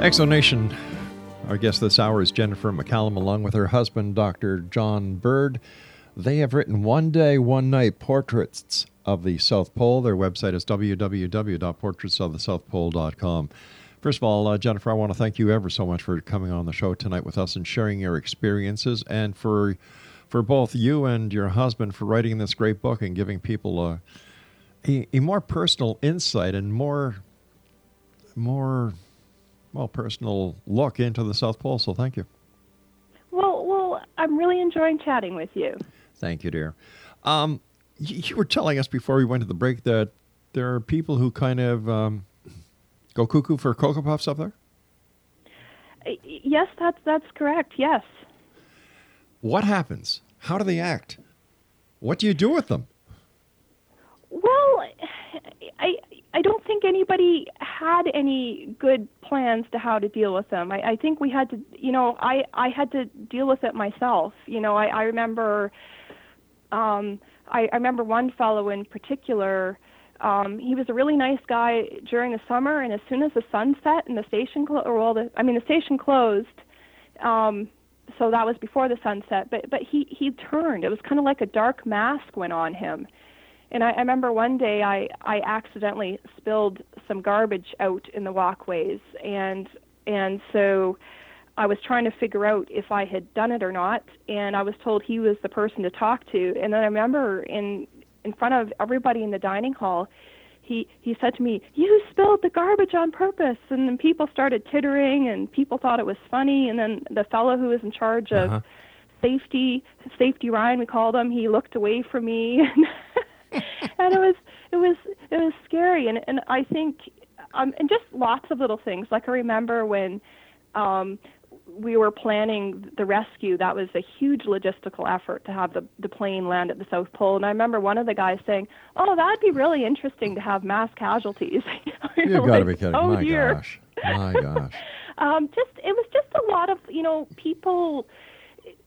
X Zone Nation. Our guest this hour is Jennifer McCallum, along with her husband, Dr. John Bird. They have written one day, one night portraits of the South Pole. Their website is www.portraitsofthesouthpole.com. First of all, uh, Jennifer, I want to thank you ever so much for coming on the show tonight with us and sharing your experiences, and for for both you and your husband for writing this great book and giving people a a, a more personal insight and more more well personal look into the South Pole. So thank you. Well, well, I'm really enjoying chatting with you. Thank you, dear. Um, you, you were telling us before we went to the break that there are people who kind of um, go cuckoo for Cocoa Puffs up there. Yes, that's that's correct. Yes. What happens? How do they act? What do you do with them? Well, I I don't think anybody had any good plans to how to deal with them. I, I think we had to, you know, I I had to deal with it myself. You know, I I remember, um, I, I remember one fellow in particular. Um, he was a really nice guy during the summer, and as soon as the sun set and the station, clo- or well, the I mean the station closed, um, so that was before the sunset. But but he he turned. It was kind of like a dark mask went on him. And I, I remember one day I I accidentally spilled some garbage out in the walkways, and and so I was trying to figure out if I had done it or not, and I was told he was the person to talk to. And then I remember in in front of everybody in the dining hall, he he said to me, "You spilled the garbage on purpose," and then people started tittering, and people thought it was funny. And then the fellow who was in charge of Uh-huh. safety, safety Ryan, we called him, he looked away from me, and it was it was it was scary. And and I think um, and just lots of little things. Like I remember when. Um, we were planning the rescue. That was a huge logistical effort to have the, the plane land at the South Pole. And I remember one of the guys saying, "Oh, that'd be really interesting to have mass casualties." You've were got to be kidding. Oh My dear. gosh. My gosh. Um, just it was just a lot of you know people.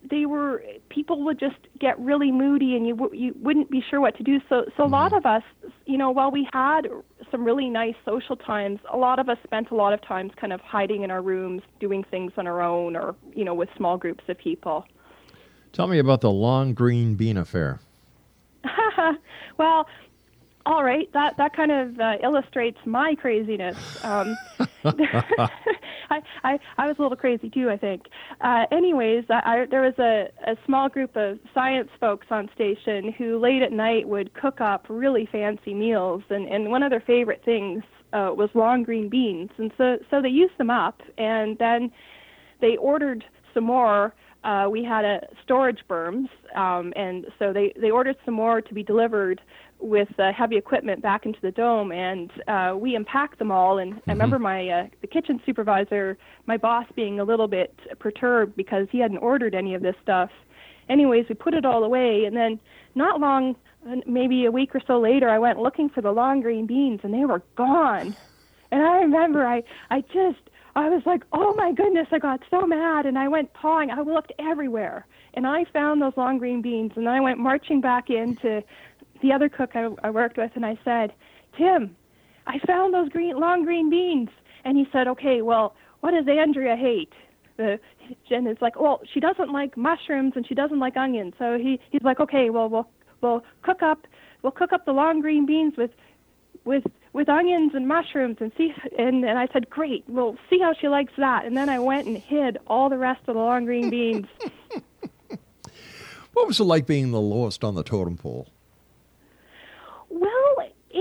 They were people would just get really moody, and you you wouldn't be sure what to do. So so a lot mm-hmm. of us, you know, while we had some really nice social times, a lot of us spent a lot of times kind of hiding in our rooms, doing things on our own, or you know, with small groups of people. Tell me about the Long Green Bean affair. well, all right, that that kind of uh, illustrates my craziness. Um, I, I I was a little crazy too, I think. Uh, anyways, I, I, there was a, a small group of science folks on station who late at night would cook up really fancy meals, and and one of their favorite things uh, was long green beans, and so so they used them up, and then they ordered some more. Uh, we had a storage berms, um, and so they, they ordered some more to be delivered with uh, heavy equipment back into the dome, and uh, we unpacked them all. And I remember my uh, the kitchen supervisor, my boss, being a little bit perturbed because he hadn't ordered any of this stuff. Anyways, we put it all away, and then not long, uh, maybe a week or so later, I went looking for the long green beans, and they were gone. And I remember I I just I was like, oh my goodness, I got so mad, and I went pawing. I looked everywhere, and I found those long green beans, and I went marching back into the other cook I, I worked with, and I said, Tim, I found those green long green beans, and he said, okay, well, what does Andrea hate? The Jen is like, well, she doesn't like mushrooms and she doesn't like onions, so he he's like, okay, well, we'll we'll cook up we'll cook up the long green beans with with with onions and mushrooms and see and and I said great well see how she likes that and then I went and hid all the rest of the long green beans What was it like being the lowest on the totem pole?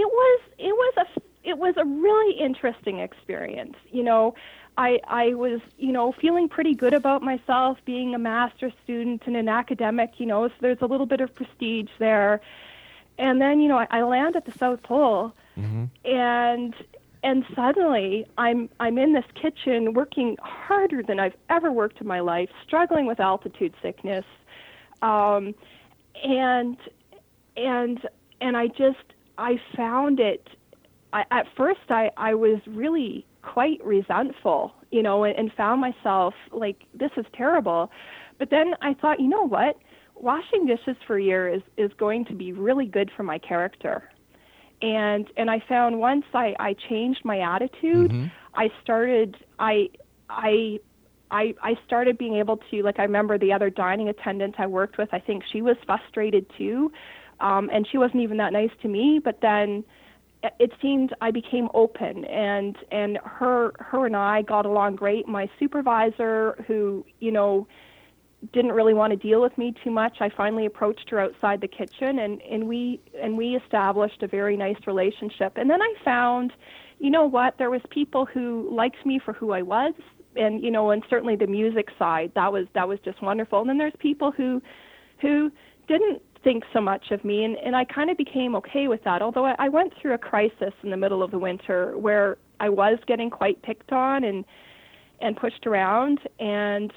It was it was a it was a really interesting experience. You know I I was you know feeling pretty good about myself being a master's student and an academic you know so there's a little bit of prestige there. And then you know I, I land at the South Pole, and and suddenly I'm I'm in this kitchen working harder than I've ever worked in my life, struggling with altitude sickness, um, and and and I just I found it. I, at first, I I was really quite resentful, you know, and, and found myself like this is terrible. But then I thought, you know what? Washing dishes for a year is is going to be really good for my character and and I found once I I changed my attitude, mm-hmm. I started I I I I started being able to like I remember the other dining attendant I worked with. I think she was frustrated too, um, and she wasn't even that nice to me. But then it- seemed I became open, and and her her and I got along great. My supervisor, who you know didn't really want to deal with me too much. I finally approached her outside the kitchen and, and we and we established a very nice relationship. And then I found, you know what, there was people who liked me for who I was and you know, and certainly the music side, that was that was just wonderful. And then there's people who who didn't think so much of me and, and I kind of became okay with that. Although I, I went through a crisis in the middle of the winter where I was getting quite picked on and and pushed around and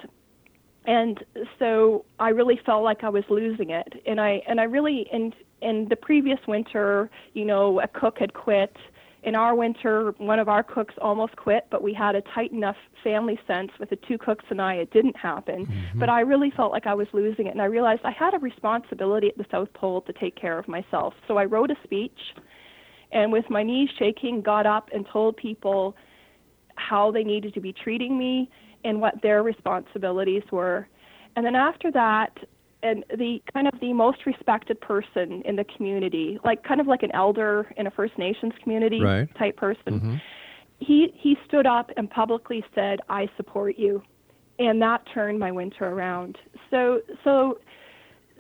and so I really felt like I was losing it. And I and I really in in the previous winter, you know, a cook had quit. In our winter, one of our cooks almost quit, but we had a tight enough family sense with the two cooks and I. It didn't happen, mm-hmm. but I really felt like I was losing it, and I realized I had a responsibility at the South Pole to take care of myself. So I wrote a speech, and with my knees shaking, got up and told people how they needed to be treating me and what their responsibilities were. And then after that, and the kind of the most respected person in the community, like kind of like an elder in a First Nations community Right. type person, mm-hmm. he he stood up and publicly said, "I support you," and that turned my winter around. So so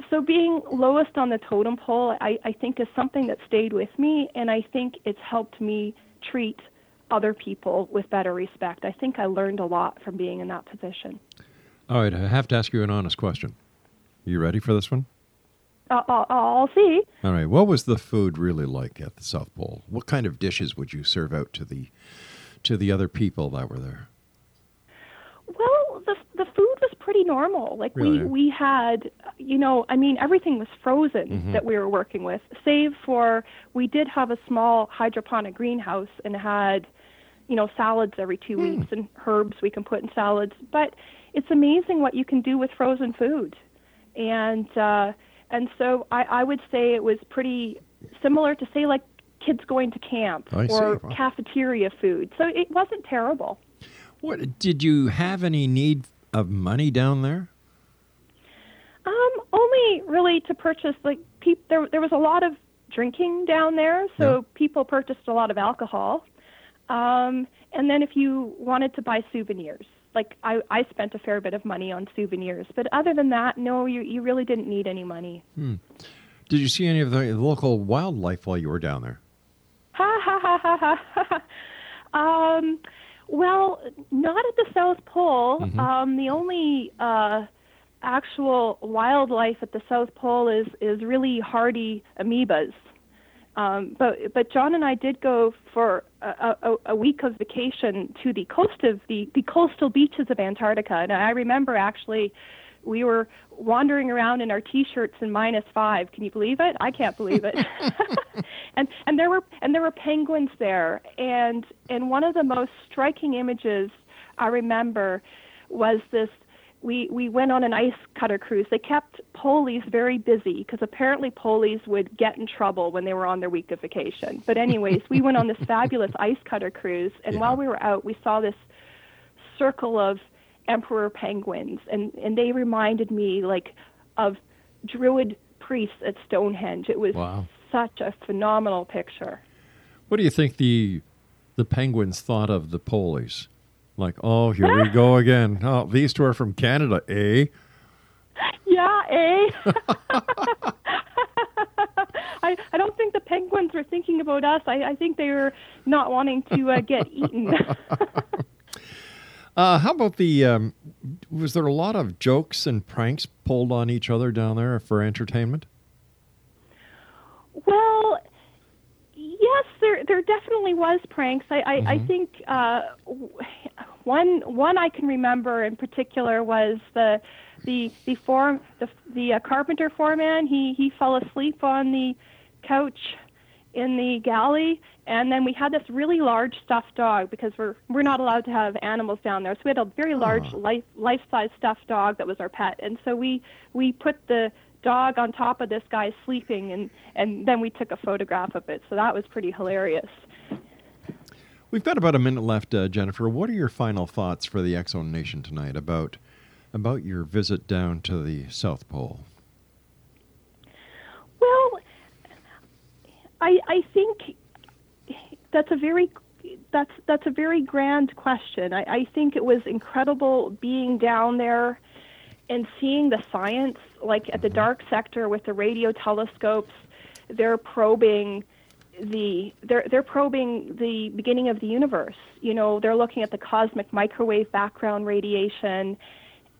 so being lowest on the totem pole, I, I think is something that stayed with me, and I think it's helped me treat other people with better respect. I think I learned a lot from being in that position. All right, I have to ask you an honest question. You ready for this one? Uh, I'll, I'll see. All right. What was the food really like at the South Pole? What kind of dishes would you serve out to the to the other people that were there? Well, the the food was pretty normal. Like Really? we we had, you know, I mean, everything was frozen Mm-hmm. that we were working with, save for we did have a small hydroponic greenhouse and had, you know, salads every two Hmm. weeks and herbs we can put in salads. But it's amazing what you can do with frozen food, and uh, and so I, I would say it was pretty similar to say like kids going to camp I or Wow. cafeteria food. So it wasn't terrible. What did you have any need of money down there? Um, only really to purchase like peop- there there was a lot of drinking down there, so Yeah. people purchased a lot of alcohol. Um, and then if you wanted to buy souvenirs, like I I spent a fair bit of money on souvenirs, but other than that, no, you you really didn't need any money. Did you see any of the local wildlife while you were down there? Ha ha ha ha ha. ha. Um, well, not at the South Pole. Um, the only uh, actual wildlife at the South Pole is is really hardy amoebas. Um, but but John and I did go for a, a, a week of vacation to the coast of the, the coastal beaches of Antarctica, and I remember actually we were wandering around in our t-shirts in minus five. Can you believe it? I can't believe it. and and there were and there were penguins there, and and one of the most striking images I remember was this we we went on an ice cutter cruise. They kept polies very busy because apparently polies would get in trouble when they were on their week of vacation. But anyways, we went on this fabulous ice cutter cruise, and Yeah. while we were out, we saw this circle of emperor penguins, and and they reminded me like of druid priests at Stonehenge. It was Wow. such a phenomenal picture. What do you think the the penguins thought of the polies? Like, oh, here we go again. Oh, these two are from Canada, eh? Yeah, eh? I, I don't think the penguins were thinking about us. I, I think they were not wanting to uh, get eaten. Uh, how about the? Um, was there a lot of jokes and pranks pulled on each other down there for entertainment? Well, yes, there there definitely was pranks. I I, I think uh, one one I can remember in particular was the the the form the the uh, carpenter foreman. He he fell asleep on the couch in the galley and then we had this really large stuffed dog because we're we're not allowed to have animals down there. So we had a very large life life size stuffed dog that was our pet. And so we we put the dog on top of this guy sleeping and and then we took a photograph of it. So that was pretty hilarious We've got about a minute left, uh, Jennifer. What are your final thoughts for the X Zone Nation tonight about about your visit down to the South Pole? Well, I I think that's a very that's that's a very grand question. I, I think it was incredible being down there and seeing the science, like at the dark sector with the radio telescopes, they're probing the they're they're probing the beginning of the universe. You know, they're looking at the cosmic microwave background radiation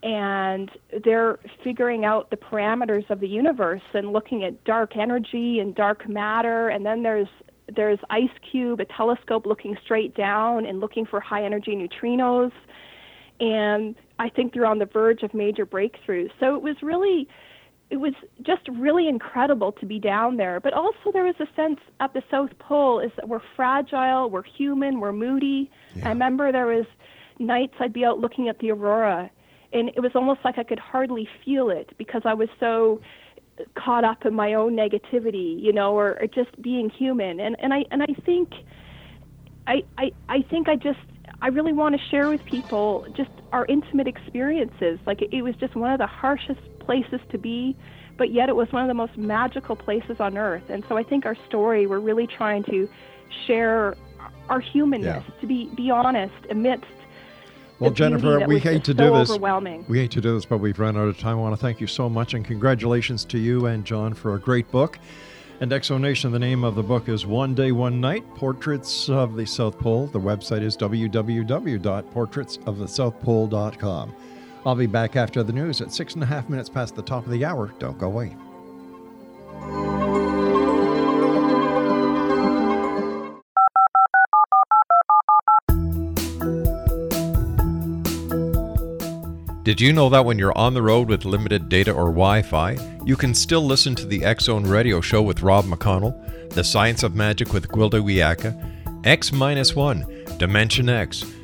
and they're figuring out the parameters of the universe and looking at dark energy and dark matter. And then there's there's ice cube a telescope looking straight down and looking for high energy neutrinos. And i think they're on the verge of major breakthroughs. So it was really it was just really incredible to be down there but also there was a sense at the south pole is that we're fragile we're human we're moody i remember there was nights i'd be out looking at the aurora and it was almost like I could hardly feel it because I was so caught up in my own negativity, you know, or, or just being human. And and I and I think I I I think I just I really want to share with people just our intimate experiences. Like it, it was just one of the harshest places to be, but yet it was one of the most magical places on earth. And so I think our story we're really trying to share our humanness, Yeah. to be be honest amidst Well, the Jennifer, we hate to so do this. Overwhelming. We hate to do this, but we've run out of time. I want to thank you so much and congratulations to you and John for a great book. And X Zone Nation, the name of the book is One Day, One Night Portraits of the South Pole. The website is www.portraitsofthesouthpole.com. I'll be back after the news at six and a half minutes past the top of the hour. Don't go away. Did you know that when you're on the road with limited data or Wi Fi, you can still listen to the Zone Radio Show with Rob McConnell, The Science of Magic with Gwilda Wiyaka, X 1, Dimension X,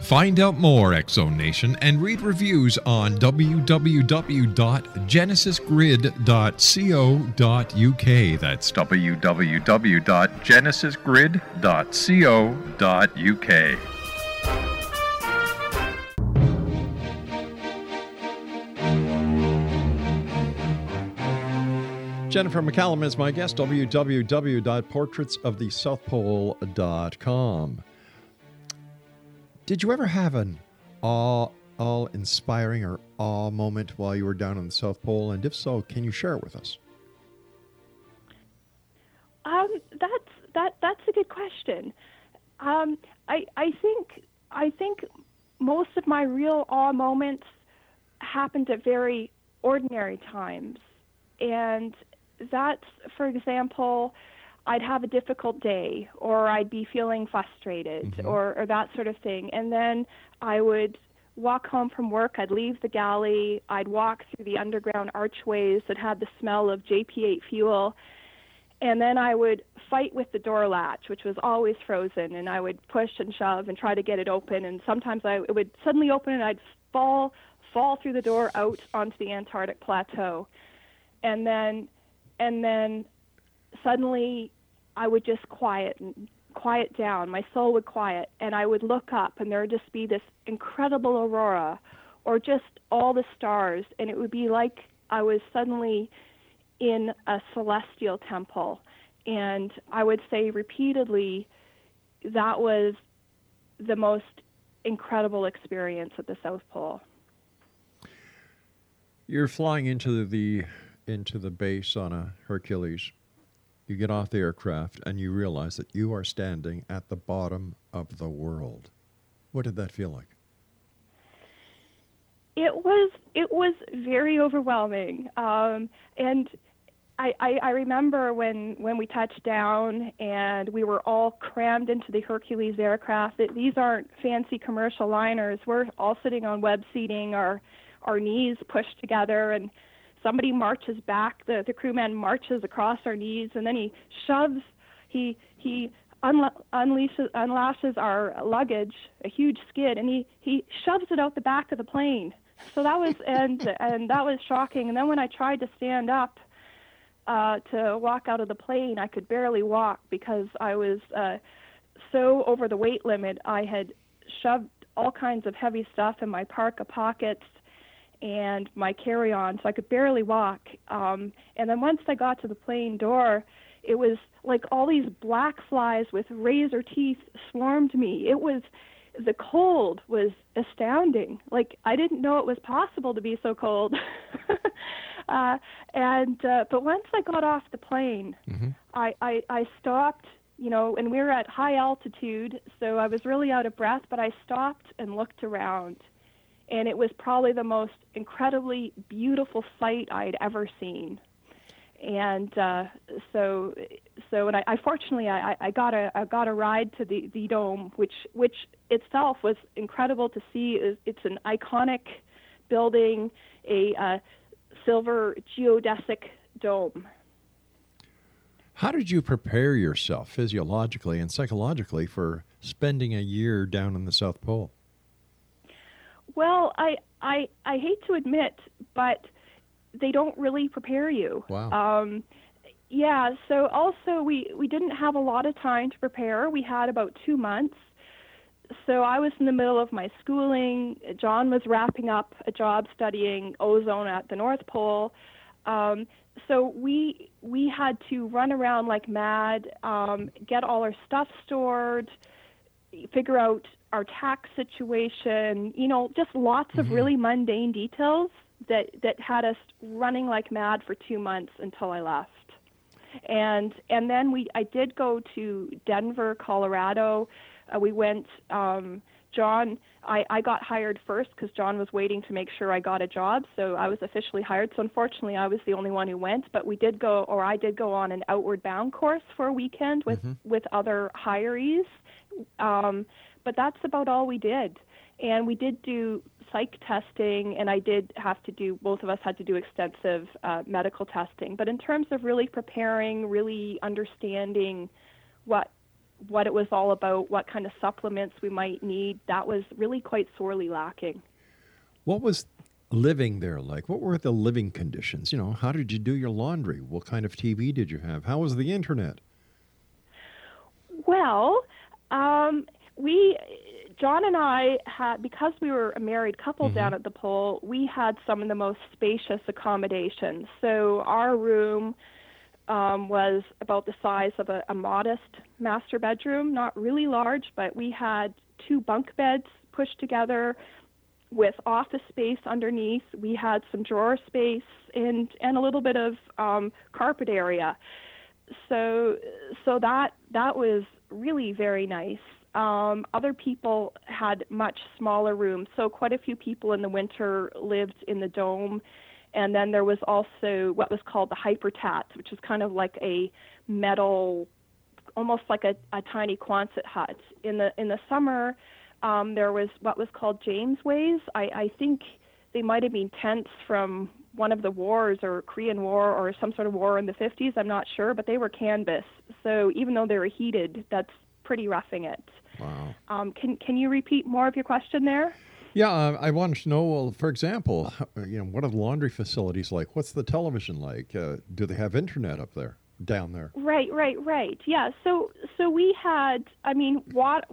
Find out more, Zone Nation, and read reviews on www.genesisgrid.co.uk. That's www.genesisgrid.co.uk. Jennifer McCallum is my guest, www.portraitsofthesouthpole.com. Did you ever have an awe, all inspiring or awe moment while you were down on the South Pole? And if so, can you share it with us? Um, that's that that's a good question. Um, I I think I think most of my real awe moments happened at very ordinary times, and that's for example. I'd have a difficult day, or I'd be feeling frustrated, mm-hmm. or, or that sort of thing. And then I would walk home from work. I'd leave the galley. I'd walk through the underground archways that had the smell of JP8 fuel. And then I would fight with the door latch, which was always frozen, and I would push and shove and try to get it open. And sometimes I it would suddenly open, and I'd fall fall through the door out onto the Antarctic plateau. And then and then suddenly I would just quiet quiet down. My soul would quiet, and I would look up, and there would just be this incredible aurora, or just all the stars, and it would be like I was suddenly in a celestial temple. And I would say repeatedly, that was the most incredible experience at the South Pole. You're flying into the into the base on a Hercules you get off the aircraft and you realize that you are standing at the bottom of the world. What did that feel like? It was it was very overwhelming, um, and I, I, I remember when when we touched down and we were all crammed into the Hercules aircraft. That these aren't fancy commercial liners. We're all sitting on web seating, our our knees pushed together, and somebody marches back the the crewman marches across our knees and then he shoves he he unla- unleashes unlashes our luggage a huge skid and he he shoves it out the back of the plane. So that was and and that was shocking. And then when i tried to stand up uh to walk out of the plane i could barely walk because i was uh so over the weight limit. I had shoved all kinds of heavy stuff in my parka pockets and my carry on, so I could barely walk. Um, and then once I got to the plane door, it was like all these black flies with razor teeth swarmed me. It was the cold was astounding. Like I didn't know it was possible to be so cold. uh, and uh, but once I got off the plane, mm-hmm. I, I I stopped. You know, and we were at high altitude, so I was really out of breath. But I stopped and looked around and it was probably the most incredibly beautiful sight I'd ever seen. And uh, so, so, and I, I fortunately I, I got a I got a ride to the the dome, which which itself was incredible to see. It's an iconic building, a uh, silver geodesic dome. How did you prepare yourself physiologically and psychologically for spending a year down in the South Pole? Well, I I I hate to admit, but they don't really prepare you. Wow. Um, yeah. So also we we didn't have a lot of time to prepare. We had about two months. So I was in the middle of my schooling. John was wrapping up a job studying ozone at the North Pole. Um, so we we had to run around like mad, um, get all our stuff stored, figure out our tax situation, you know, just lots mm-hmm. of really mundane details that that had us running like mad for 2 months until I left. And and then we I did go to Denver, Colorado. Uh, we went um John, I, I got hired first because John was waiting to make sure I got a job. So I was officially hired. So unfortunately, I was the only one who went. But we did go, or I did go on an outward bound course for a weekend with with other hirees. Um, but that's about all we did. And we did do psych testing, and I did have to do. Both of us had to do extensive uh, medical testing. But in terms of really preparing, really understanding what what it was all about, what kind of supplements we might need, that was really quite sorely lacking. What was living there like? What were the living conditions? You know, how did you do your laundry? What kind of TV did you have? How was the internet? Well, um, we, John and I had, because we were a married couple down at the pole, we had some of the most spacious accommodations. So our room um, was about the size of a, a modest master bedroom, not really large, but we had two bunk beds pushed together with office space underneath. We had some drawer space and and a little bit of um, carpet area. So so that that was really very nice. Um, other people had much smaller rooms. So quite a few people in the winter lived in the dome. And then there was also what was called the hypertat, which is kind of like a metal, almost like a, a tiny Quonset hut. In the in the summer, um, there was what was called Jamesways. I, I think they might have been tents from one of the wars or Korean War or some sort of war in the 50s. I'm not sure, but they were canvas. So even though they were heated, that's pretty roughing it. Wow. Um, can can you repeat more of your question there? Yeah, uh, I wanted to know. Well, for example, you know, what are the laundry facilities like? What's the television like? Uh, do they have internet up there, down there? Right, right, right. Yeah. So so we had. I mean, what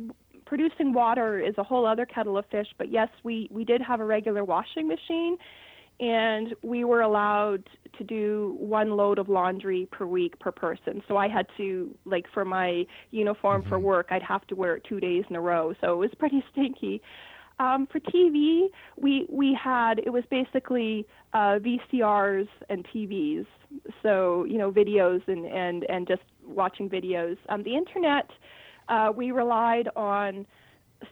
producing water is a whole other kettle of fish. But yes, we we did have a regular washing machine, and we were allowed to do one load of laundry per week per person. So I had to like for my uniform for work, I'd have to wear it two days in a row. So it was pretty stinky. Um, for TV, we we had it was basically uh, VCRs and TVs, so you know videos and and and just watching videos. Um, the internet, uh, we relied on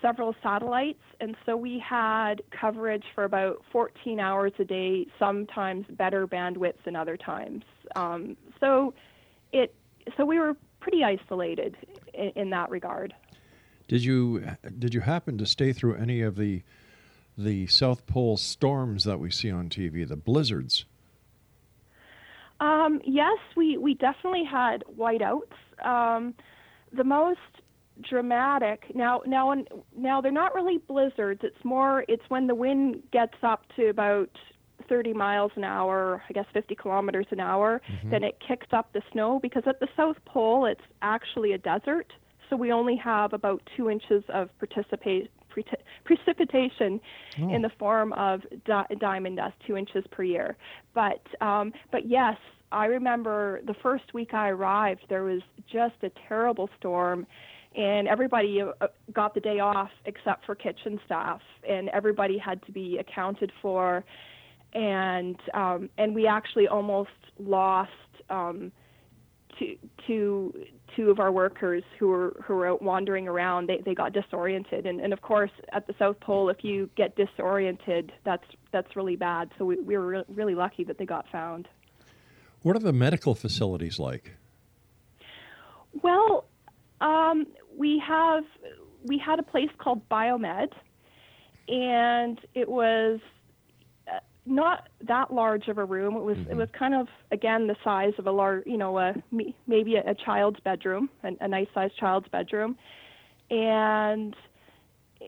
several satellites, and so we had coverage for about 14 hours a day. Sometimes better bandwidth than other times. Um, so it so we were pretty isolated in, in that regard. Did you did you happen to stay through any of the the South Pole storms that we see on TV, the blizzards? Um, yes, we, we definitely had whiteouts. Um, the most dramatic now now now they're not really blizzards. It's more it's when the wind gets up to about 30 miles an hour, I guess 50 kilometers an hour, then it kicks up the snow because at the South Pole it's actually a desert. So we only have about two inches of participate, pre- precipitation in the form of di- diamond dust, two inches per year. But um, but yes, I remember the first week I arrived, there was just a terrible storm. And everybody uh, got the day off except for kitchen staff, and everybody had to be accounted for. And um, and we actually almost lost um, two, two, two of our workers who were who were out wandering around. They they got disoriented, and and of course at the South Pole, if you get disoriented, that's that's really bad. So we, we were re- really lucky that they got found. What are the medical facilities like? Well, um, we have we had a place called Biomed, and it was uh, not that large of a room. It was it was kind of again the size of a large, you know, a maybe a, a child's bedroom, a, a nice sized child's bedroom, and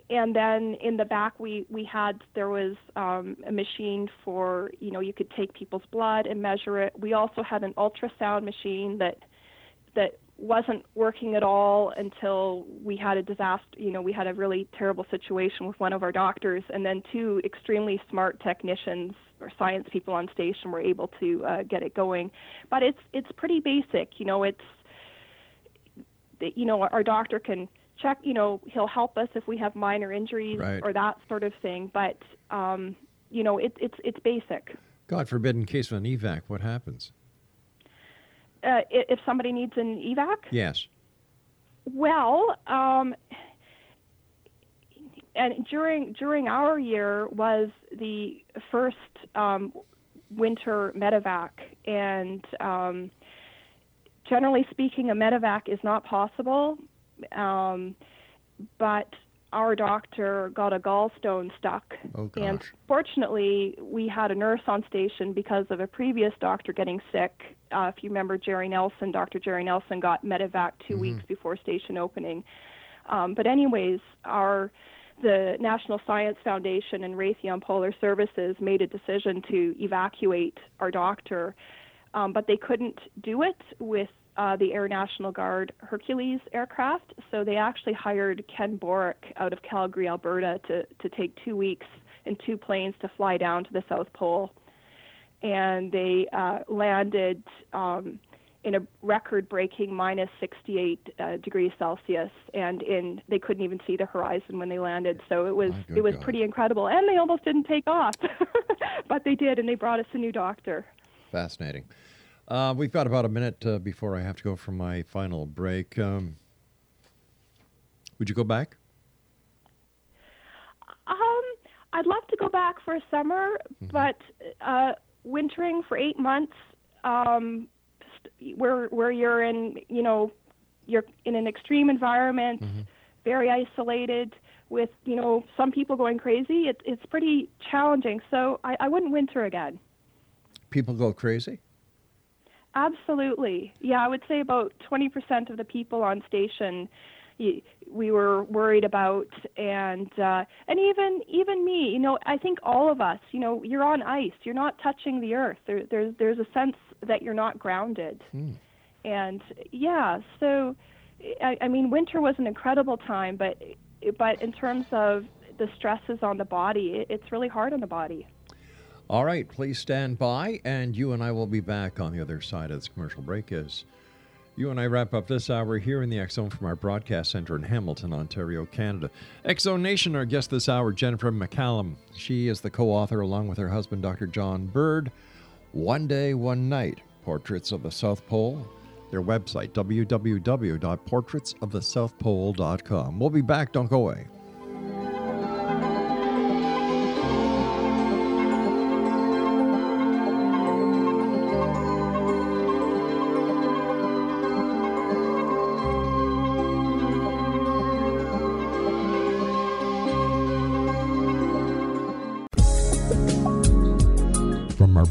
and then in the back we we had there was um, a machine for you know you could take people's blood and measure it. We also had an ultrasound machine that that wasn't working at all until we had a disaster. You know, we had a really terrible situation with one of our doctors, and then two extremely smart technicians or science people on station were able to uh, get it going. But it's it's pretty basic. You know, it's you know our doctor can check. You know, he'll help us if we have minor injuries Right. or that sort of thing. But um, you know, it, it's it's basic. God forbid, in case of an evac, what happens? Uh, if somebody needs an evac, Yes. Well, um, and during during our year was the first um, winter medevac, and um, generally speaking, a medevac is not possible. Um, but our doctor got a gallstone stuck. Oh. And fortunately, we had a nurse on station because of a previous doctor getting sick. Uh, if you remember Jerri Nielsen, Dr. Jerri Nielsen got medevac 2 weeks before station opening. Um, but anyways, our the National Science Foundation and Raytheon Polar Services made a decision to evacuate our doctor, um, but they couldn't do it with uh, the Air National Guard Hercules aircraft. So they actually hired Kenn Borek out of Calgary, Alberta, to, to take two weeks in two planes to fly down to the South Pole. And they uh, landed um, in a record-breaking minus 68 uh, degrees Celsius, and in they couldn't even see the horizon when they landed. So it was it was God. pretty incredible, and they almost didn't take off, but they did, and they brought us a new doctor. Fascinating. Uh, we've got about a minute uh, before I have to go for my final break. Um, would you go back? Um, I'd love to go back for a summer, but uh, wintering for eight months, um, st- where where you're in, you know, you're in an extreme environment, very isolated, with you know some people going crazy. It, it's pretty challenging. So I, I wouldn't winter again. People go crazy. Absolutely. Yeah, I would say about 20% of the people on station we were worried about and uh and even even me, you know, I think all of us, you know, you're on ice. You're not touching the earth. There there's there's a sense that you're not grounded. And yeah, so I, I mean winter was an incredible time, but but in terms of the stresses on the body, it, it's really hard on the body. All right, please stand by, and you and I will be back on the other side of this commercial break as you and I wrap up this hour here in the Zone from our broadcast center in Hamilton, Ontario, Canada. Zone Nation, our guest this hour, Jennifer McCallum. She is the co author, along with her husband, Dr. John Bird, One Day, One Night Portraits of the South Pole. Their website, www.portraitsofthesouthpole.com. We'll be back. Don't go away.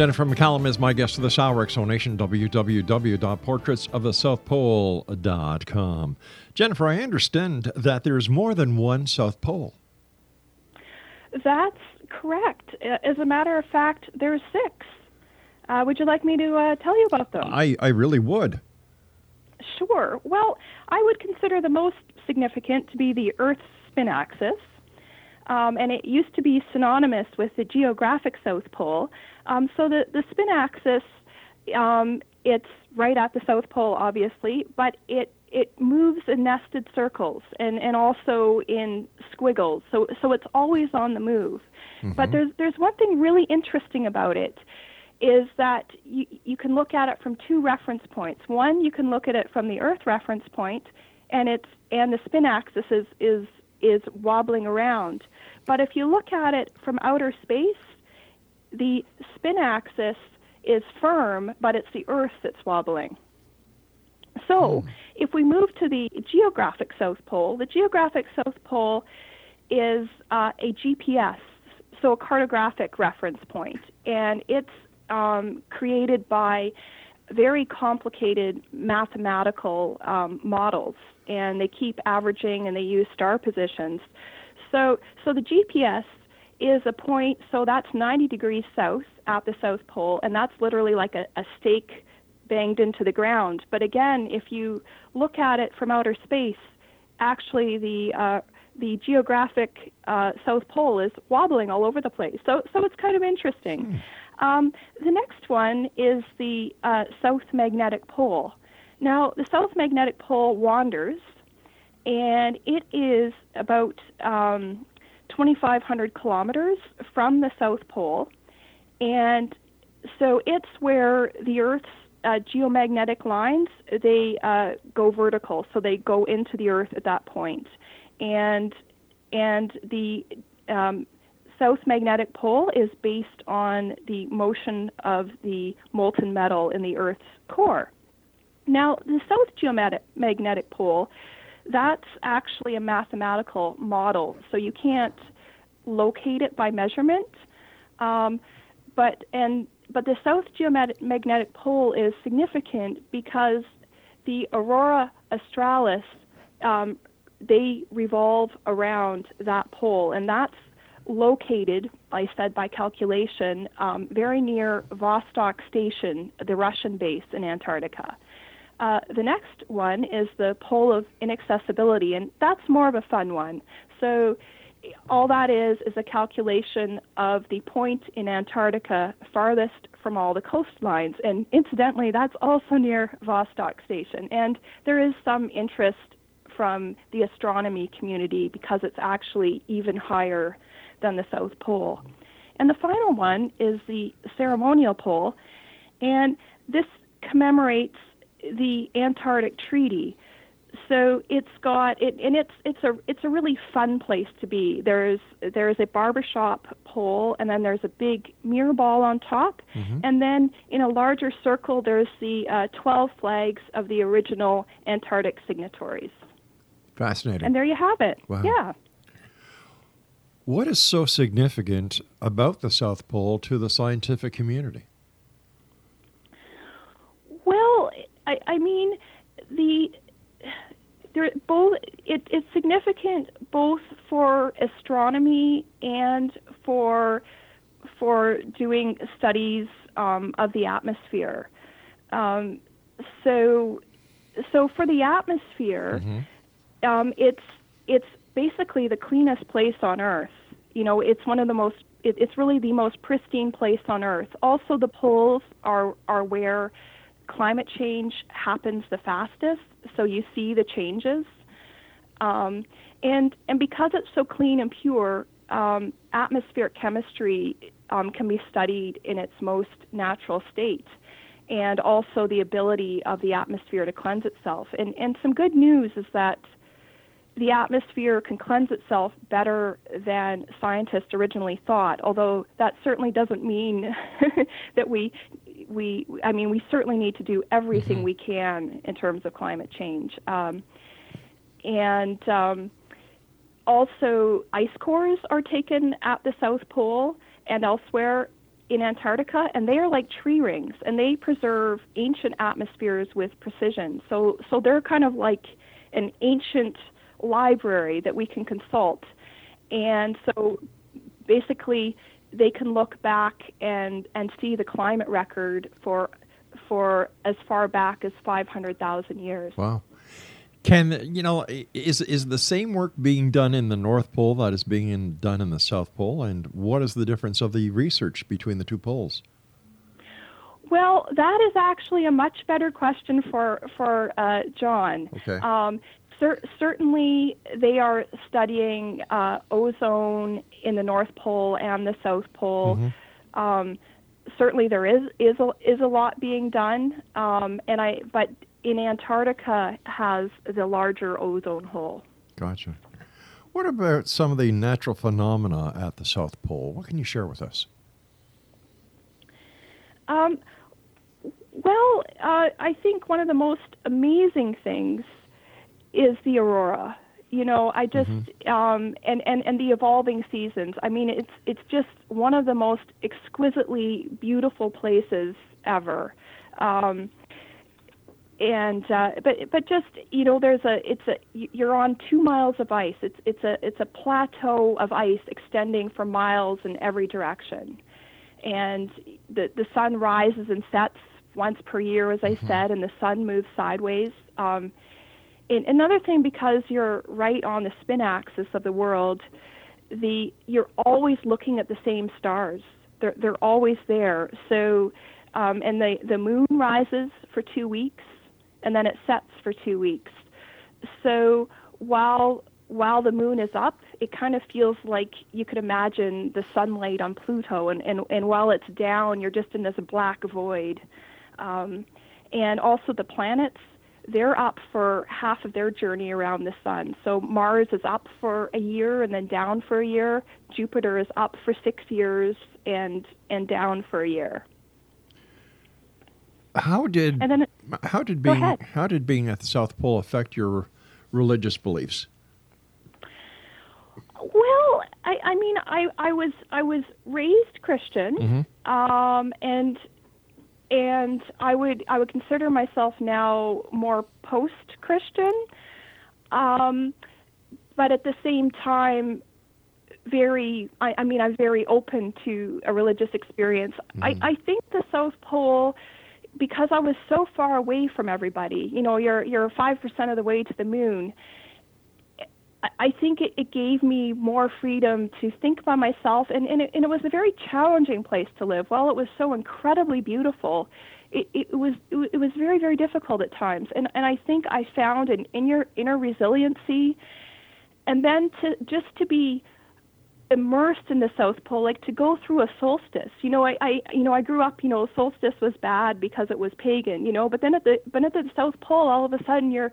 Jennifer McCallum is my guest of this hour, X Zone Nation, www.portraitsofthesouthpole.com. Jennifer, I understand that there's more than one South Pole. That's correct. As a matter of fact, there's six. Uh, would you like me to uh, tell you about them? I, I really would. Sure. Well, I would consider the most significant to be the Earth's spin axis. Um, and it used to be synonymous with the geographic South Pole. Um, so the, the spin axis, um, it's right at the South Pole, obviously, but it it moves in nested circles and, and also in squiggles. So so it's always on the move. Mm-hmm. But there's there's one thing really interesting about it is that you, you can look at it from two reference points. One, you can look at it from the Earth reference point, and it's and the spin axis is is is wobbling around. But if you look at it from outer space, the spin axis is firm, but it's the Earth that's wobbling. So, hmm. if we move to the geographic South Pole, the geographic South Pole is uh, a GPS, so a cartographic reference point, and it's um, created by very complicated mathematical um, models, and they keep averaging and they use star positions. So, so the GPS is a point, so that's 90 degrees south at the South Pole, and that's literally like a, a stake banged into the ground. But again, if you look at it from outer space, actually the uh, the geographic uh, South Pole is wobbling all over the place. So, so it's kind of interesting. Hmm. Um, the next one is the uh, South Magnetic Pole. Now, the South Magnetic Pole wanders, and it is about um, 2,500 kilometers from the South Pole. And so it's where the Earth's uh, geomagnetic lines they uh, go vertical, so they go into the Earth at that point, and and the um, South magnetic pole is based on the motion of the molten metal in the Earth's core. Now, the South geomagnetic pole that's actually a mathematical model, so you can't locate it by measurement. Um, but and but the south geomagnetic pole is significant because the aurora australis um, they revolve around that pole, and that's located, I said by calculation, um, very near Vostok Station, the Russian base in Antarctica. Uh, the next one is the pole of inaccessibility, and that's more of a fun one. So, all that is is a calculation of the point in Antarctica farthest from all the coastlines. And incidentally, that's also near Vostok Station. And there is some interest from the astronomy community because it's actually even higher than the South Pole. And the final one is the ceremonial pole. And this commemorates the Antarctic Treaty. So it's got it, and it's it's a it's a really fun place to be. There's there's a barbershop pole, and then there's a big mirror ball on top, mm-hmm. and then in a larger circle there's the uh, twelve flags of the original Antarctic signatories. Fascinating. And there you have it. Wow. Yeah. What is so significant about the South Pole to the scientific community? Well, I, I mean, the there both it, it's significant both for astronomy and for for doing studies um, of the atmosphere. Um, so so for the atmosphere, mm-hmm. um, it's it's basically the cleanest place on Earth. You know, it's one of the most it, it's really the most pristine place on Earth. Also, the poles are are where climate change happens the fastest, so you see the changes. Um, and and because it's so clean and pure, um, atmospheric chemistry um, can be studied in its most natural state, and also the ability of the atmosphere to cleanse itself. And and some good news is that the atmosphere can cleanse itself better than scientists originally thought. Although that certainly doesn't mean that we we I mean we certainly need to do everything mm-hmm. we can in terms of climate change. Um, and um, also ice cores are taken at the South Pole and elsewhere in Antarctica, and they are like tree rings, and they preserve ancient atmospheres with precision. So, so they're kind of like an ancient library that we can consult, and so basically they can look back and and see the climate record for for as far back as 500,000 years. Wow. Can you know is is the same work being done in the North Pole that is being done in the South Pole, and what is the difference of the research between the two poles? Well, that is actually a much better question for for uh, John. Okay. Um, cer- certainly, they are studying uh, ozone in the North Pole and the South Pole. Mm-hmm. Um, certainly, there is is a, is a lot being done, um, and I but in Antarctica has the larger ozone hole. Gotcha. What about some of the natural phenomena at the South Pole? What can you share with us? Um, well, uh, I think one of the most amazing things is the aurora. You know, I just mm-hmm. um, and, and and the evolving seasons. I mean, it's it's just one of the most exquisitely beautiful places ever. Um, and uh, but but just you know there's a it's a you're on two miles of ice it's it's a it's a plateau of ice extending for miles in every direction and the the sun rises and sets once per year as i mm-hmm. said and the sun moves sideways um, and another thing because you're right on the spin axis of the world the you're always looking at the same stars they're they're always there so um, and the the moon rises for two weeks and then it sets for two weeks. So while while the moon is up, it kind of feels like you could imagine the sunlight on Pluto, and, and, and while it's down, you're just in this black void. Um, and also the planets, they're up for half of their journey around the sun. So Mars is up for a year and then down for a year. Jupiter is up for six years and and down for a year. How did and then how did being how did being at the South Pole affect your religious beliefs? Well, I, I mean, I, I was I was raised Christian, mm-hmm. um, and and I would I would consider myself now more post Christian, um, but at the same time, very I, I mean I'm very open to a religious experience. Mm-hmm. I, I think the South Pole because I was so far away from everybody, you know, you're you're five percent of the way to the moon. I think it, it gave me more freedom to think by myself, and and it, and it was a very challenging place to live. While it was so incredibly beautiful, it, it was it was very very difficult at times. And and I think I found an inner inner resiliency, and then to just to be immersed in the South Pole, like to go through a solstice. You know, I, I you know I grew up, you know, solstice was bad because it was pagan, you know, but then at the but at the South Pole, all of a sudden you're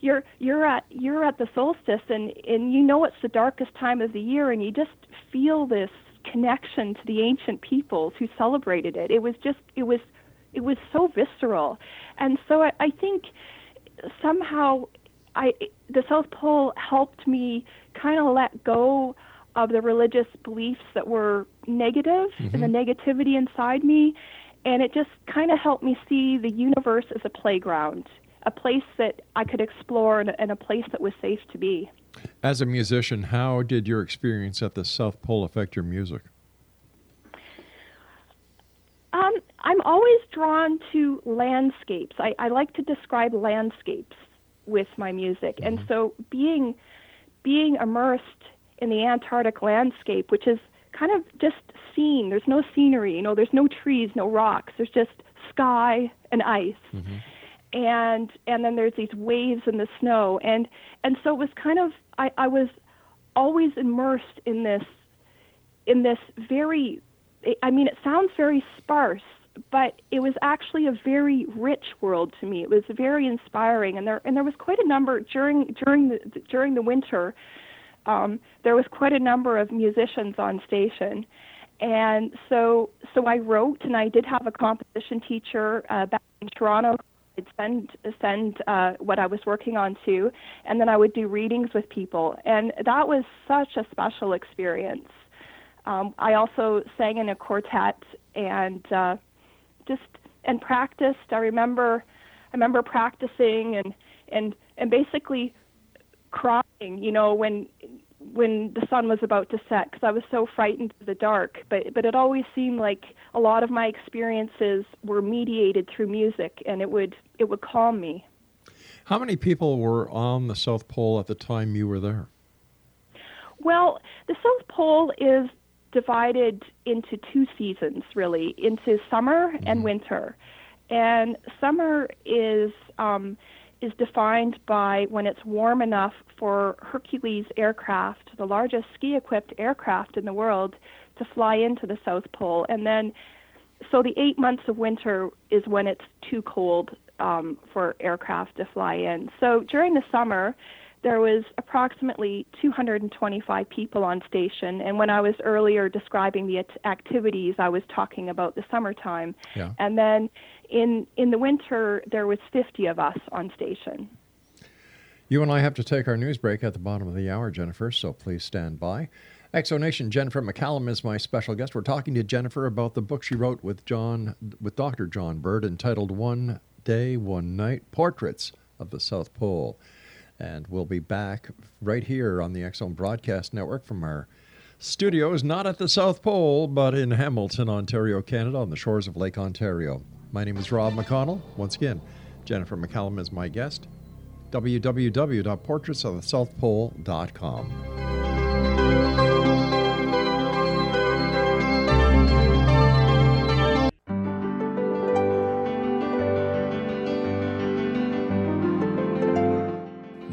you're you're at you're at the solstice and and you know it's the darkest time of the year and you just feel this connection to the ancient peoples who celebrated it. It was just it was it was so visceral. And so I, I think somehow I the South Pole helped me kind of let go of the religious beliefs that were negative mm-hmm. and the mm-hmm. negativity inside me. And it just kind of helped me see the universe as a playground, a place that I could explore and, and a place that was safe to be. As a musician, how did your experience at the South Pole affect your music? Um, I'm always drawn to landscapes. I, I like to describe landscapes with my music, mm-hmm. and so being being immersed in the Antarctic landscape, which is kind of just scene. There's no scenery, you know. There's no trees, no rocks. There's just sky and ice. Mm-hmm and and then there's these waves in the snow. And and so it was kind of I, I was always immersed in this in this very I mean it sounds very sparse but it was actually a very rich world to me. It was very inspiring. And there and there was quite a number during during the during the winter um, there was quite a number of musicians on station. And so so I wrote and I did have a composition teacher uh, back in Toronto I'd send send uh, what I was working on to, and then I would do readings with people, and that was such a special experience. Um, I also sang in a quartet and uh, just and practiced. I remember I remember practicing and and and basically crying. You know when when the sun was about to set because I was so frightened of the dark. But but it always seemed like a lot of my experiences were mediated through music, and it would it would calm me. How many people were on the South Pole at the time you were there? Well, the South Pole is divided into two seasons, really, into summer mm-hmm. and winter. And summer is um, is defined by when it's warm enough for Hercules aircraft, the largest ski equipped aircraft in the world, to fly into the South Pole. And then, so the eight months of winter is when it's too cold um, for aircraft to fly in. So during the summer, there was approximately 225 people on station. And when I was earlier describing the activities, I was talking about the summertime. Yeah. And then in in the winter there was 50 of us on station. You and I have to take our news break at the bottom of the hour, Jennifer, so please stand by. X Zone Nation Jennifer McCallum is my special guest. We're talking to Jennifer about the book she wrote with John with Dr. John Bird entitled One Day, One Night: Portraits of the South Pole. And we'll be back right here on the Zone Broadcast Network from our studios, not at the South Pole, but in Hamilton, Ontario, Canada, on the shores of Lake Ontario. My name is Rob McConnell. Once again, Jennifer McCallum is my guest. www.portraitsofthesouthpole.com.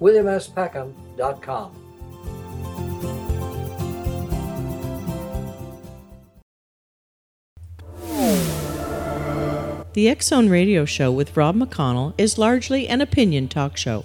www.williamspeckham.com. The X Zone Radio Show with Rob McConnell is largely an opinion talk show.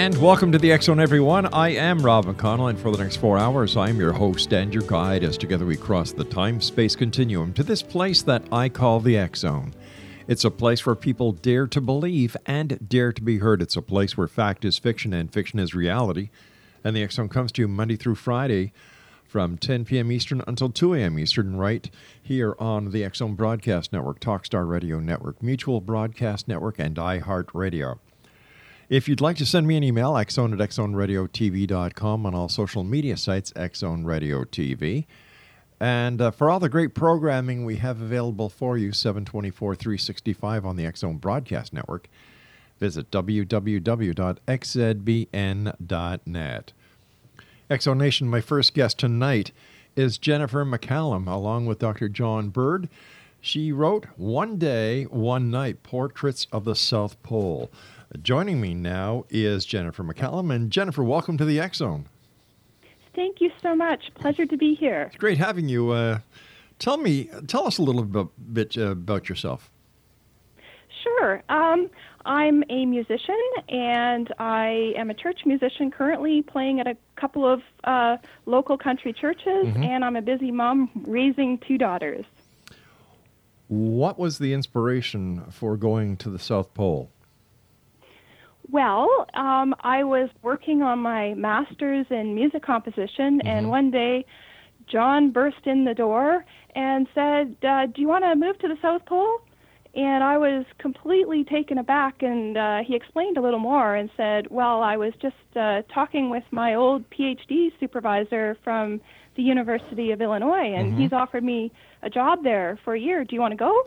And welcome to the Zone, everyone. I am Rob McConnell, and for the next four hours, I'm your host and your guide as together we cross the time space continuum to this place that I call the Zone. It's a place where people dare to believe and dare to be heard. It's a place where fact is fiction and fiction is reality. And the Zone comes to you Monday through Friday from 10 p.m. Eastern until 2 a.m. Eastern, right here on the Zone Broadcast Network, Talkstar Radio Network, Mutual Broadcast Network, and iHeartRadio. If you'd like to send me an email, xzone at xzoneradiotv.com on all social media sites, Xzone Radio TV. And uh, for all the great programming we have available for you, 724 365 on the Zone Broadcast Network, visit www.xzbn.net. X Zone Nation, my first guest tonight is Jennifer McCallum, along with Dr. John Bird. She wrote One Day, One Night Portraits of the South Pole. Joining me now is Jennifer McCallum. And Jennifer, welcome to the X Zone. Thank you so much. Pleasure to be here. It's great having you. Uh, tell me, tell us a little bit, bit uh, about yourself. Sure. Um, I'm a musician, and I am a church musician currently playing at a couple of uh, local country churches, mm-hmm. and I'm a busy mom raising two daughters. What was the inspiration for going to the South Pole? Well, um, I was working on my master's in music composition, mm-hmm. and one day John burst in the door and said, uh, Do you want to move to the South Pole? And I was completely taken aback, and uh, he explained a little more and said, Well, I was just uh, talking with my old PhD supervisor from the University of Illinois, and mm-hmm. he's offered me a job there for a year. Do you want to go?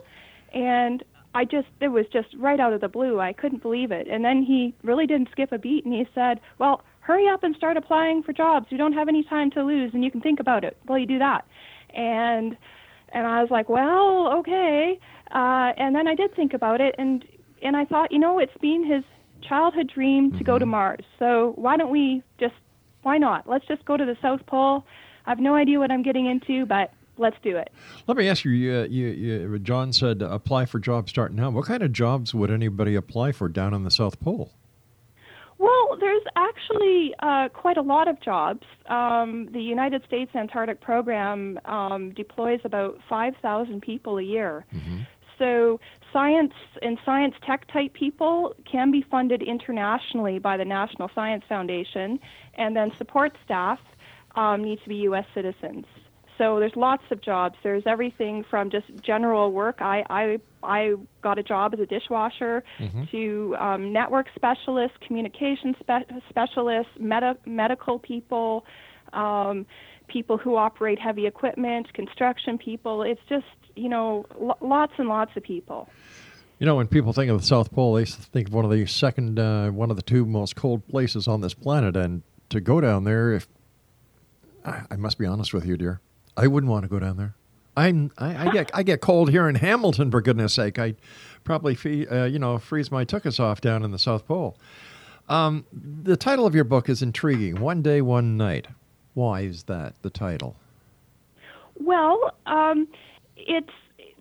And I just it was just right out of the blue. I couldn't believe it. And then he really didn't skip a beat and he said, "Well, hurry up and start applying for jobs. You don't have any time to lose and you can think about it while you do that." And and I was like, "Well, okay." Uh and then I did think about it and and I thought, you know, it's been his childhood dream to go to mm-hmm. Mars. So why don't we just why not? Let's just go to the South Pole. I have no idea what I'm getting into, but let's do it. Let me ask you, you, you, you John said apply for jobs starting now. What kind of jobs would anybody apply for down on the South Pole? Well, there's actually uh, quite a lot of jobs. Um, the United States Antarctic Program um, deploys about 5,000 people a year. Mm-hmm. So, science and science tech type people can be funded internationally by the National Science Foundation, and then support staff um, need to be U.S. citizens. So there's lots of jobs. There's everything from just general work. I I I got a job as a dishwasher Mhm. to um, network specialists, communication spe- specialists, meta- medical people, um, people who operate heavy equipment, construction people. It's just you know lo- lots and lots of people. You know, when people think of the South Pole, they think of one of the second, uh, one of the two most cold places on this planet. And to go down there, if I, I must be honest with you, dear, I wouldn't want to go down there. I'm, I, I get, I get cold here in Hamilton, for goodness sake. I probably, fee, uh, you know, freeze my tuchus off down in the South Pole. Um, the title of your book is intriguing. One day, one night. Why is that the title? Well, um, it's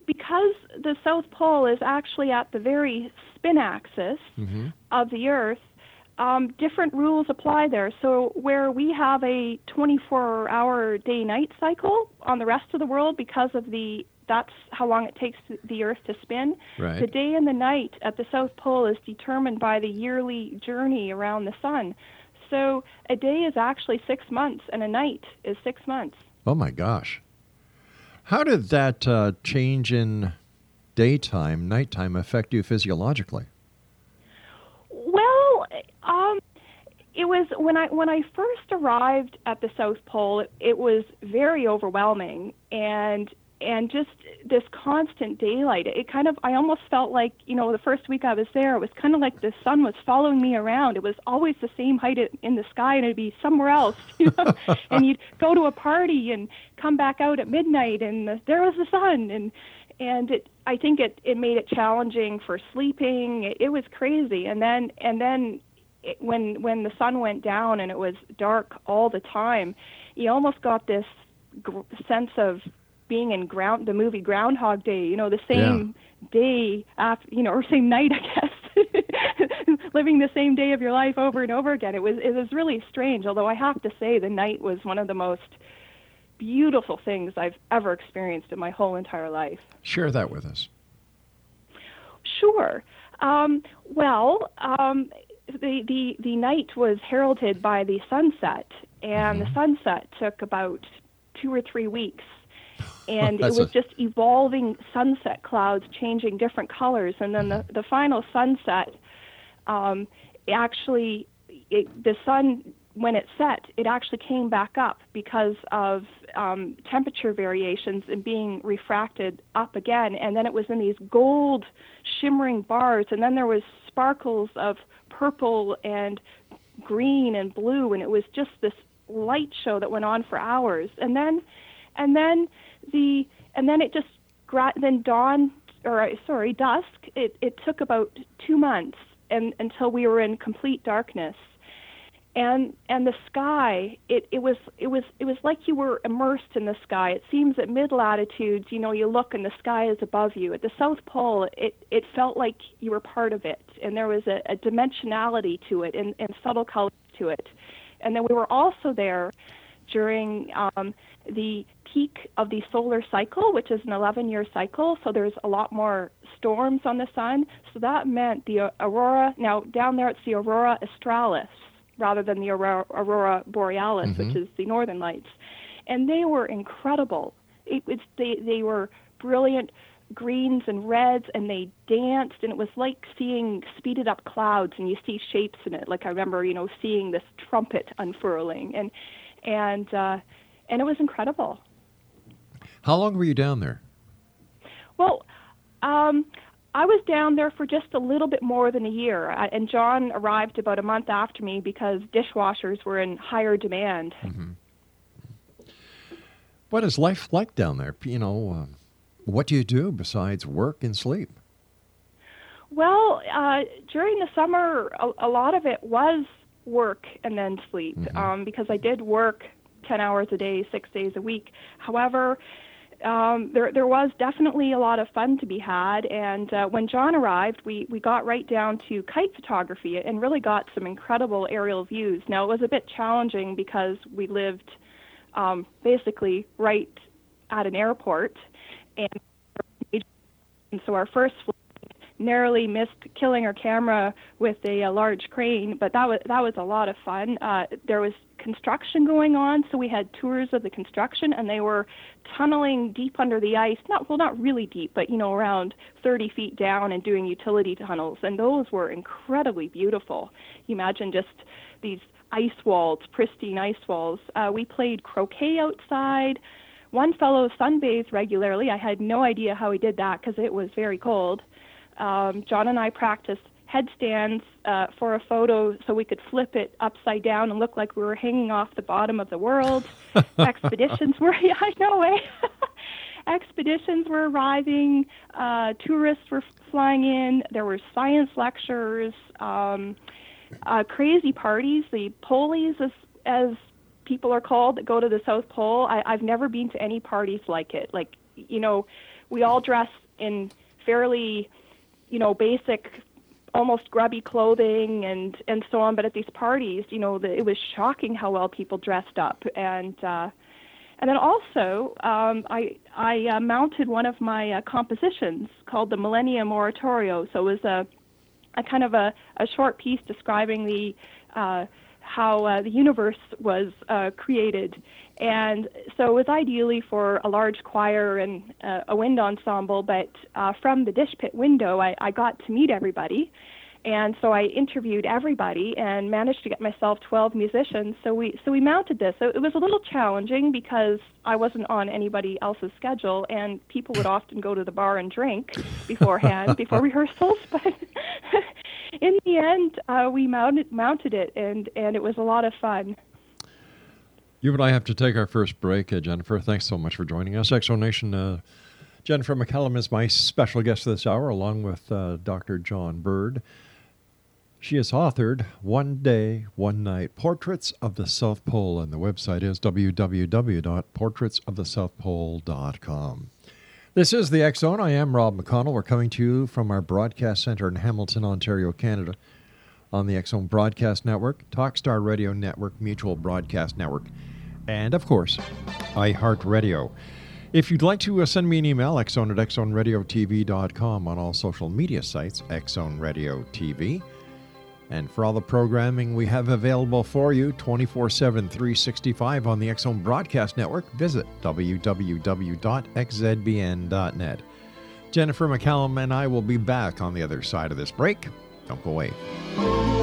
because the South Pole is actually at the very spin axis Mm-hmm. of the Earth. Um, different rules apply there. So where we have a 24-hour day-night cycle on the rest of the world because of the that's how long it takes the Earth to spin. Right. The day and the night at the South Pole is determined by the yearly journey around the sun. So a day is actually six months, and a night is six months. Oh my gosh. How did that uh, change in daytime, nighttime affect you physiologically? Um, it was when I when I first arrived at the South Pole. It, it was very overwhelming, and and just this constant daylight. It kind of I almost felt like you know the first week I was there, it was kind of like the sun was following me around. It was always the same height in the sky, and it'd be somewhere else. You know? and you'd go to a party and come back out at midnight, and the, there was the sun, and and it I think it it made it challenging for sleeping. It, it was crazy, and then and then it, when when the sun went down and it was dark all the time, you almost got this gr- sense of being in ground the movie Groundhog Day. You know, the same day after you know or same night, I guess. Living the same day of your life over and over again. It was it was really strange. Although I have to say, the night was one of the most beautiful things I've ever experienced in my whole entire life. Share that with us. Sure. Um, well, um, the, the the night was heralded by the sunset, and the sunset took about two or three weeks, and it was a- just evolving sunset clouds, changing different colors, and then the the final sunset, um, actually, it, the sun when it set, it actually came back up because of um, temperature variations and being refracted up again. And then it was in these gold shimmering bars, and then there was sparkles of purple and green and blue, and it was just this light show that went on for hours. And then, and then the and then it just gra- then dawn or uh, sorry dusk. It it took about two months and until we were in complete darkness and and the sky it, it was it was it was like you were immersed in the sky. It seems at mid latitudes you know you look and the sky is above you. At the south pole it it felt like you were part of it. And there was a, a dimensionality to it and, and subtle colors to it. And then we were also there during um, the peak of the solar cycle, which is an 11 year cycle. So there's a lot more storms on the sun. So that meant the aurora, now down there it's the aurora australis rather than the aurora, aurora borealis, which Mhm. is the northern lights. And they were incredible. It, it's, they, they were brilliant greens and reds and they danced and it was like seeing speeded up clouds and you see shapes in it like i remember you know seeing this trumpet unfurling and and uh and it was incredible How long were you down there? well um i was down there for just a little bit more than a year and john arrived about a month after me because dishwashers were in higher demand What is life like down there? You know, um, what do you do besides work and sleep? Well, uh, during the summer, a, a lot of it was work and then sleep um, because I did work 10 hours a day, six days a week. However, um, there, there was definitely a lot of fun to be had. And uh, when John arrived, we, we got right down to kite photography and really got some incredible aerial views. Now, it was a bit challenging because we lived um, basically right at an airport. And and so our first flight narrowly missed killing our camera with a, a large crane, but that was that was a lot of fun. Uh, there was construction going on, so we had tours of the construction, and they were tunneling deep under the ice. Not well, not really deep, but you know, around 30 feet down, and doing utility tunnels. And those were incredibly beautiful. You imagine just these ice walls, pristine ice walls. Uh, we played croquet outside. One fellow sunbathed regularly. I had no idea how he did that because it was very cold. Um, John and I practiced headstands uh, for a photo so we could flip it upside down and look like we were hanging off the bottom of the world. Expeditions were, yeah, I know, eh? Expeditions were arriving, uh, tourists were flying in, there were science lectures, um, uh, crazy parties, the polies, as, as people are called that go to the South Pole. I, I've never been to any parties like it. Like, you know, we all dress in fairly, you know, basic almost grubby clothing and and so on. But at these parties, you know, the, it was shocking how well people dressed up. And uh, and then also, um, I I uh, mounted one of my uh, compositions called the Millennium Oratorio. So it was a a kind of a, a short piece describing the uh, how uh, the universe was uh, created. And so it was ideally for a large choir and uh, a wind ensemble, but uh, from the dish pit window, I, I got to meet everybody. And so I interviewed everybody and managed to get myself 12 musicians. So we so we mounted this. So it was a little challenging because I wasn't on anybody else's schedule, and people would often go to the bar and drink beforehand before rehearsals. But in the end, uh, we mounted mounted it, and and it was a lot of fun. You and I have to take our first break, uh, Jennifer. Thanks so much for joining us. X Zone Nation. Uh, Jennifer McCallum is my special guest this hour, along with uh, Dr. John Bird. She has authored One Day, One Night Portraits of the South Pole, and the website is www.portraitsofthesouthpole.com. This is the Zone. I am Rob McConnell. We're coming to you from our broadcast center in Hamilton, Ontario, Canada, on the Zone Broadcast Network, Talkstar Radio Network, Mutual Broadcast Network, and of course, iHeartRadio. If you'd like to uh, send me an email, xzone at xzoneradiotv.com on all social media sites, Xzone Radio TV. And for all the programming we have available for you 24 7, 365 on the Zone Broadcast Network, visit www.xzbn.net. Jennifer McCallum and I will be back on the other side of this break. Don't go away.